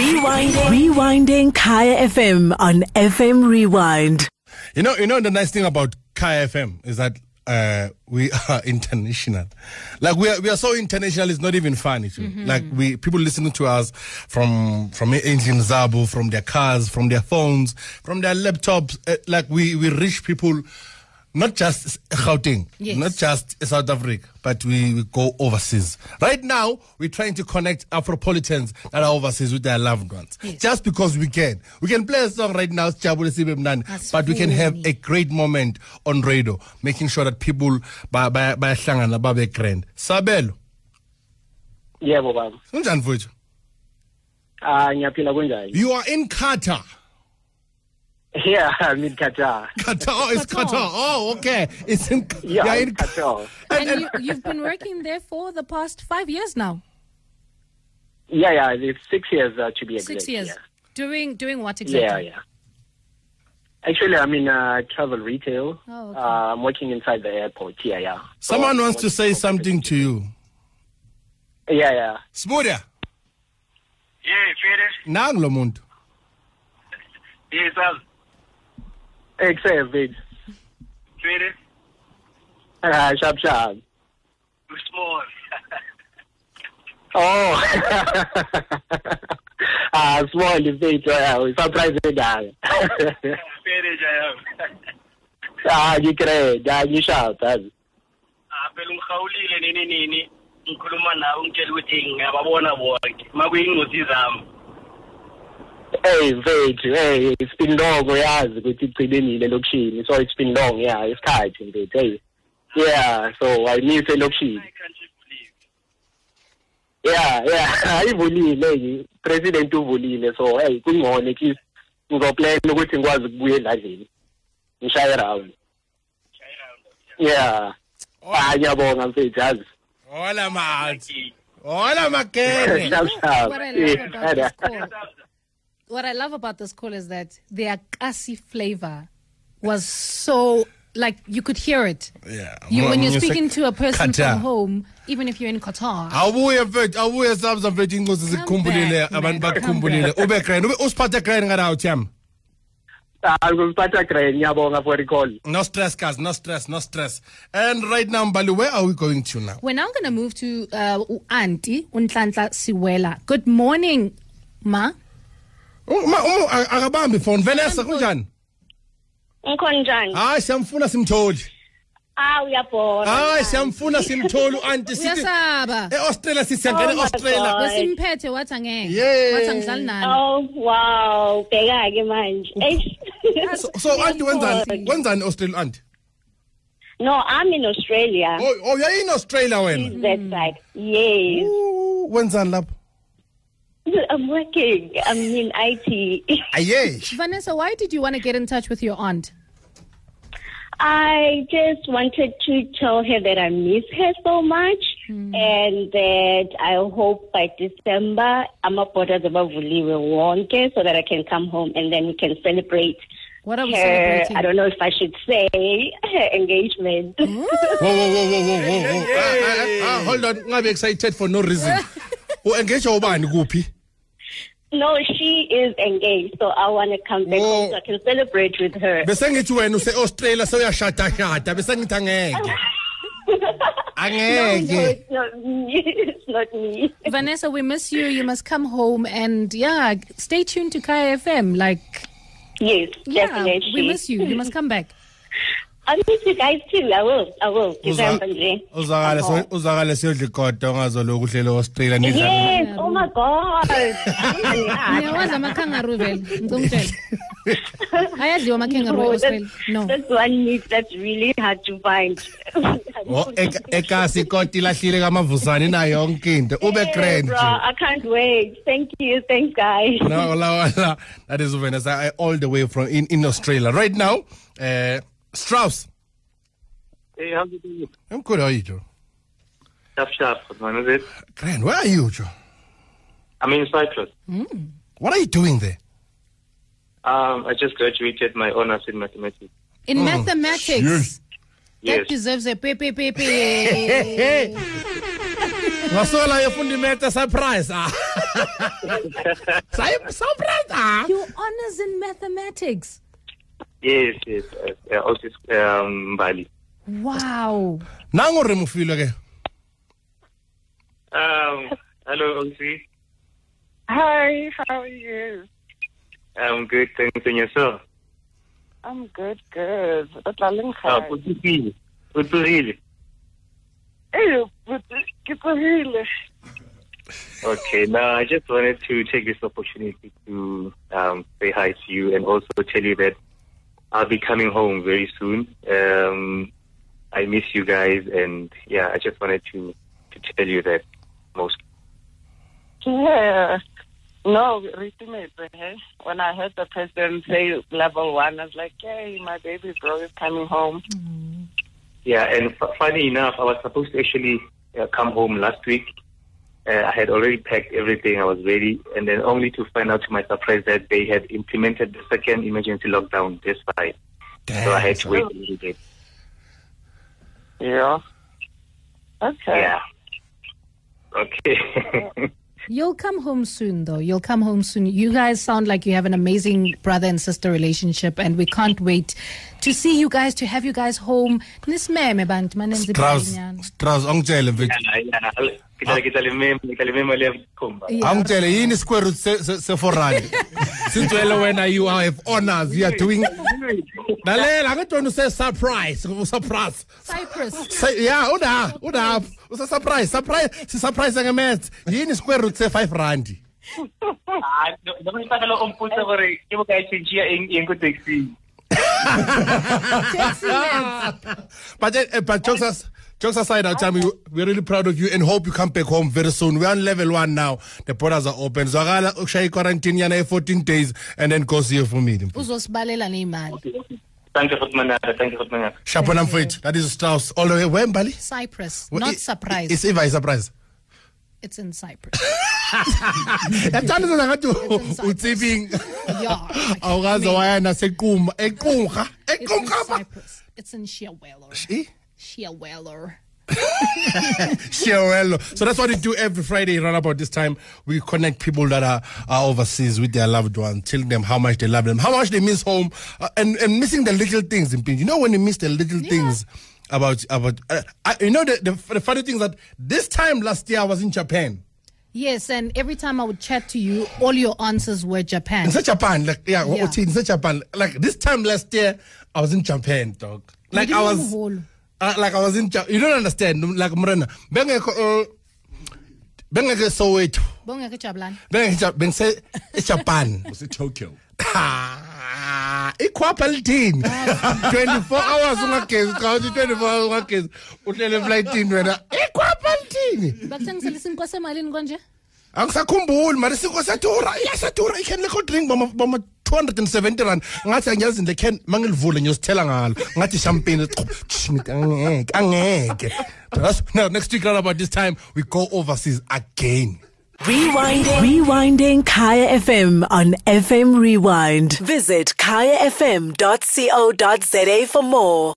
Rewinding. Rewinding Kaya FM on FM Rewind. You know, you know the nice thing about Kaya FM is that uh, we are international. Like we are, we are so international. It's not even funny. too. Like we people listening to us from from Indian Zabu, from their cars, from their phones, from their laptops. Uh, like we we reach people. Not just Gauteng, Yes. not just South Africa, but we, we go overseas. Right now, we're trying to connect Afropolitans that are overseas with their loved ones. Yes. Just because we can. We can play a song right now, Sijabule Sibe Mnandi, but we can have a great moment on radio, making sure that people ba- ba- bayahlangana babe grand. Sabelo, yebo baba kunjani mfowethu? ah ngiyaphila kunjani You are in Qatar. Yeah i'm in qatar Qatar, oh, it's Qatar. Qatar. Oh, okay. It's in, yeah you're in in qatar And you, you've been working there for the past five years now. yeah yeah it's six years uh, to be exact Six years. yeah. Doing doing what exactly? yeah yeah actually i'm in uh, travel retail Oh, okay. uh, i'm working inside the airport yeah yeah Someone I'm wants to say something to you. yeah yeah Smudia, Yeah, Fede. nang lo muntu. Yes, Eh kuseveni. Tshwere. Ah shap shap. Small. Oh. ah small ifethu yawo surprise endala. Tshwere jayo. Ah ngikre, ja ngishap yazi. Ah phela ungihawulile nini nini. Ngikhuluma nawe ngitshela ukuthi ngiyababona bonke. Makuyingozi zami. Hey mfethu hey it's been long uyazi ukuthi igcibelile lokishini so it's been long yeah isikhathi mfethu hey. Yeah so i miss elokishini. Yeah yeah ayivulile president uvulile so hey kungcono at least ngizoplan ukuthi ngikwazi ukubuya endladleni ngishaye round yeah. Ah ngiyabonga mfethu yazi. Hola, maat. Hola, makene. sharp sharp What I love about this call, what I love about this call is that the akasi flavor was so like you could hear it. Yeah. You when you're speaking to a person Qatar. from home, even if you're in Qatar. awubuye mfethu awubuye sabza mfethu inkosi Come zikukhumbulile back, abantu man, bakukhumbulile come ube grand ube usiphathe grand nganawo tyam ah ngiziphatha great ngiyabonga for the call no stress guys no stress no stress and right now mbali where are we going to now We're now going to move to uh, Auntie Untlantla Siwela. Good morning, Ma. Uma uma a- akabambi phone Vanessa kunjani Ngikhona njani? hayi siyamfuna simtholi Ah uyabona. hayi siyamfuna simtholi auntie sithi Uyasaba. eAustralia sisiyangena Oh my eAustralia God. Besimphethe wathi angeke. Yeah. Wathi angidlali nani. Oh wow, bheka ke manje. Eish. so, so auntie wenzani wenzani eAustralia auntie No, I'm in Australia. oh oh you're in Australia wena That side. Yes. Ooh, wenzani lapho I'm working. I'm in IT. aye Vanessa, why did you want to get in touch with your aunt? I just wanted to tell her that I miss her so much and that I hope by December amaborders abavuliwe wonke so that I can come home and then we can celebrate What are we her, celebrating? I don't know if I should say, her engagement. Whoa, whoa, whoa, whoa, whoa, whoa, whoa. Ah, ah, ah, hold on, ngabe excited for no reason. U-engage ubani kuphi? No, she is engaged, so I want to come back Whoa. home so I can celebrate with her. Bese ngithi wena use-Australia sewuyashada shada bese ngithi angeke. no, Angeke. it's not me. It's not me. Vanessa, we miss you. You must come home and yeah, stay tuned to Kaya FM. Like, Yes, yeah, definitely. we miss you. You must come back. I miss you guys too. I will. I will. December nje. Uzakale I'm home. uzakale siyodla igodo ungazoloku uhlele eAustralia nidla. Yes. Oh my God. Ngiyawazi ama-kangaroo vele. Ngicela ungitshele. Ayadliwa ama-kangaroo No, e-Australia. that's, No. that's one meat that's really hard to find. Oh, ek- ekasi ikoti ilahlile kamavusane inayo yonke into. Ube Yeah, grand. bro, I can't wait. Thank you. Thanks, guys. No, wala, wala. That is Vanessa I- all the way from in, in Australia. Right now, uh, Strauss. Hey, how's it going? I'm good, how are you, Joe? Sharp, sharp, man, is it? Grand, where are you, Joe? I'm in Cyprus. What are you doing there? Um, I just graduated my honors in mathematics. In mathematics, yes. that Yes. deserves a pe pe pe pe. Ngasola yefunda imethe surprise. Ah. Cy- Cyprus. Your honors in mathematics. Yes yes uh, uh, also um Mbali Wow. Nango re mofilo ke. um hello Osi Hi, how are you? I'm good thanks and yourself I'm good, good. O tla leng gae? o tsogile o tsogile Eh, but ke tsogile. Okay, now I just wanted to take this opportunity to um, say hi to you and also tell you that I'll be coming home very soon. Um, I miss you guys, and yeah, I just wanted to to tell you that most. Yeah. No, retimate, hey? When I heard the president say level one, I was like, yay, my baby bro is coming home. Yeah, and f- funny enough, I was supposed to actually uh, come home last week. Uh, I had already packed everything. I was ready, and then only to find out to my surprise that they had implemented the second emergency lockdown this side. So I had to wait a little bit. Yeah. Okay. Yeah. Okay. You'll come home soon, though. You'll come home soon. You guys sound like you have an amazing brother and sister relationship, and we can't wait to see you guys, to have you guys home. Nisimeme bantu manenze Strauss. bhinyana. Strauss angitshele mfethu. kita kita limem kita limem le kumba Yeah. Angitshele yini square root se se se 4 rand. Since wena wena you are have honors you are doing Lalela ngithi wena use surprise, surprise. Cyprus. Say yeah, uda, uda. Use surprise, surprise. Si surprise ngemath. Yini square root se 5 rand. ah no me está lo ompusa gore ke mo ka chinchia eng eng ko taxi Taxi. But uh, but jokes as jokes aside, our time we, we're really proud of you and hope you come back home very soon. We're on level one now. The borders are open. Zwakala ushaya quarantine yana 14 days and then go see your family. Uzosibalela neimali. thank you for manana thank you for manana Shapona mfethu. That is Strauss all the way. Where Mbali? Cyprus, Well, not i- surprise. It's Eva, surprise. It's in Cyprus. yathanda ngathi Cyprus. utsibing yeah. like, awukaze man, waya nasequma equnga It's in Cyprus. It's in Sheweller. Sheweller. Sure, So that's what we do every Friday around about this time. We connect people that are, are overseas with their loved ones, telling them how much they love them, how much they miss home, uh, and, and missing the little things. In You know when you miss the little things about about. Uh, I, you know the, the the funny thing is that this time last year I was in Japan. Yes, and every time I would chat to you, all your answers were Japan. In Japan, like yeah, Yeah. yeah. in Japan, like this time last year I was in Japan, dog. Like I was. hold. Uh, like I was in Ja- you don't understand. Like Mrena bengekho uh, bengeke Soweto. Bongeke Jabulani. bengeke bengise eJapan. Tokyo. Ah, ikhwapha lithini? 24 hours ungagezi cha uthi 24 hours ungagezi. Uhlele eflightini wena ikhwapha lithini? Bakuthengisela isinkwa semalini konje? Angisakhumbuli mari sinko satura iyasatura ikhen lekho drink bama bama 270 rand ngathi angiyazi le can mangilivule ngiyosithela ngalo ngathi champagne ngithi angeke angeke That's- no next week around about this time we go overseas again Rewinding. Rewinding Kaya FM on FM Rewind. Visit kayafm.co.za for more.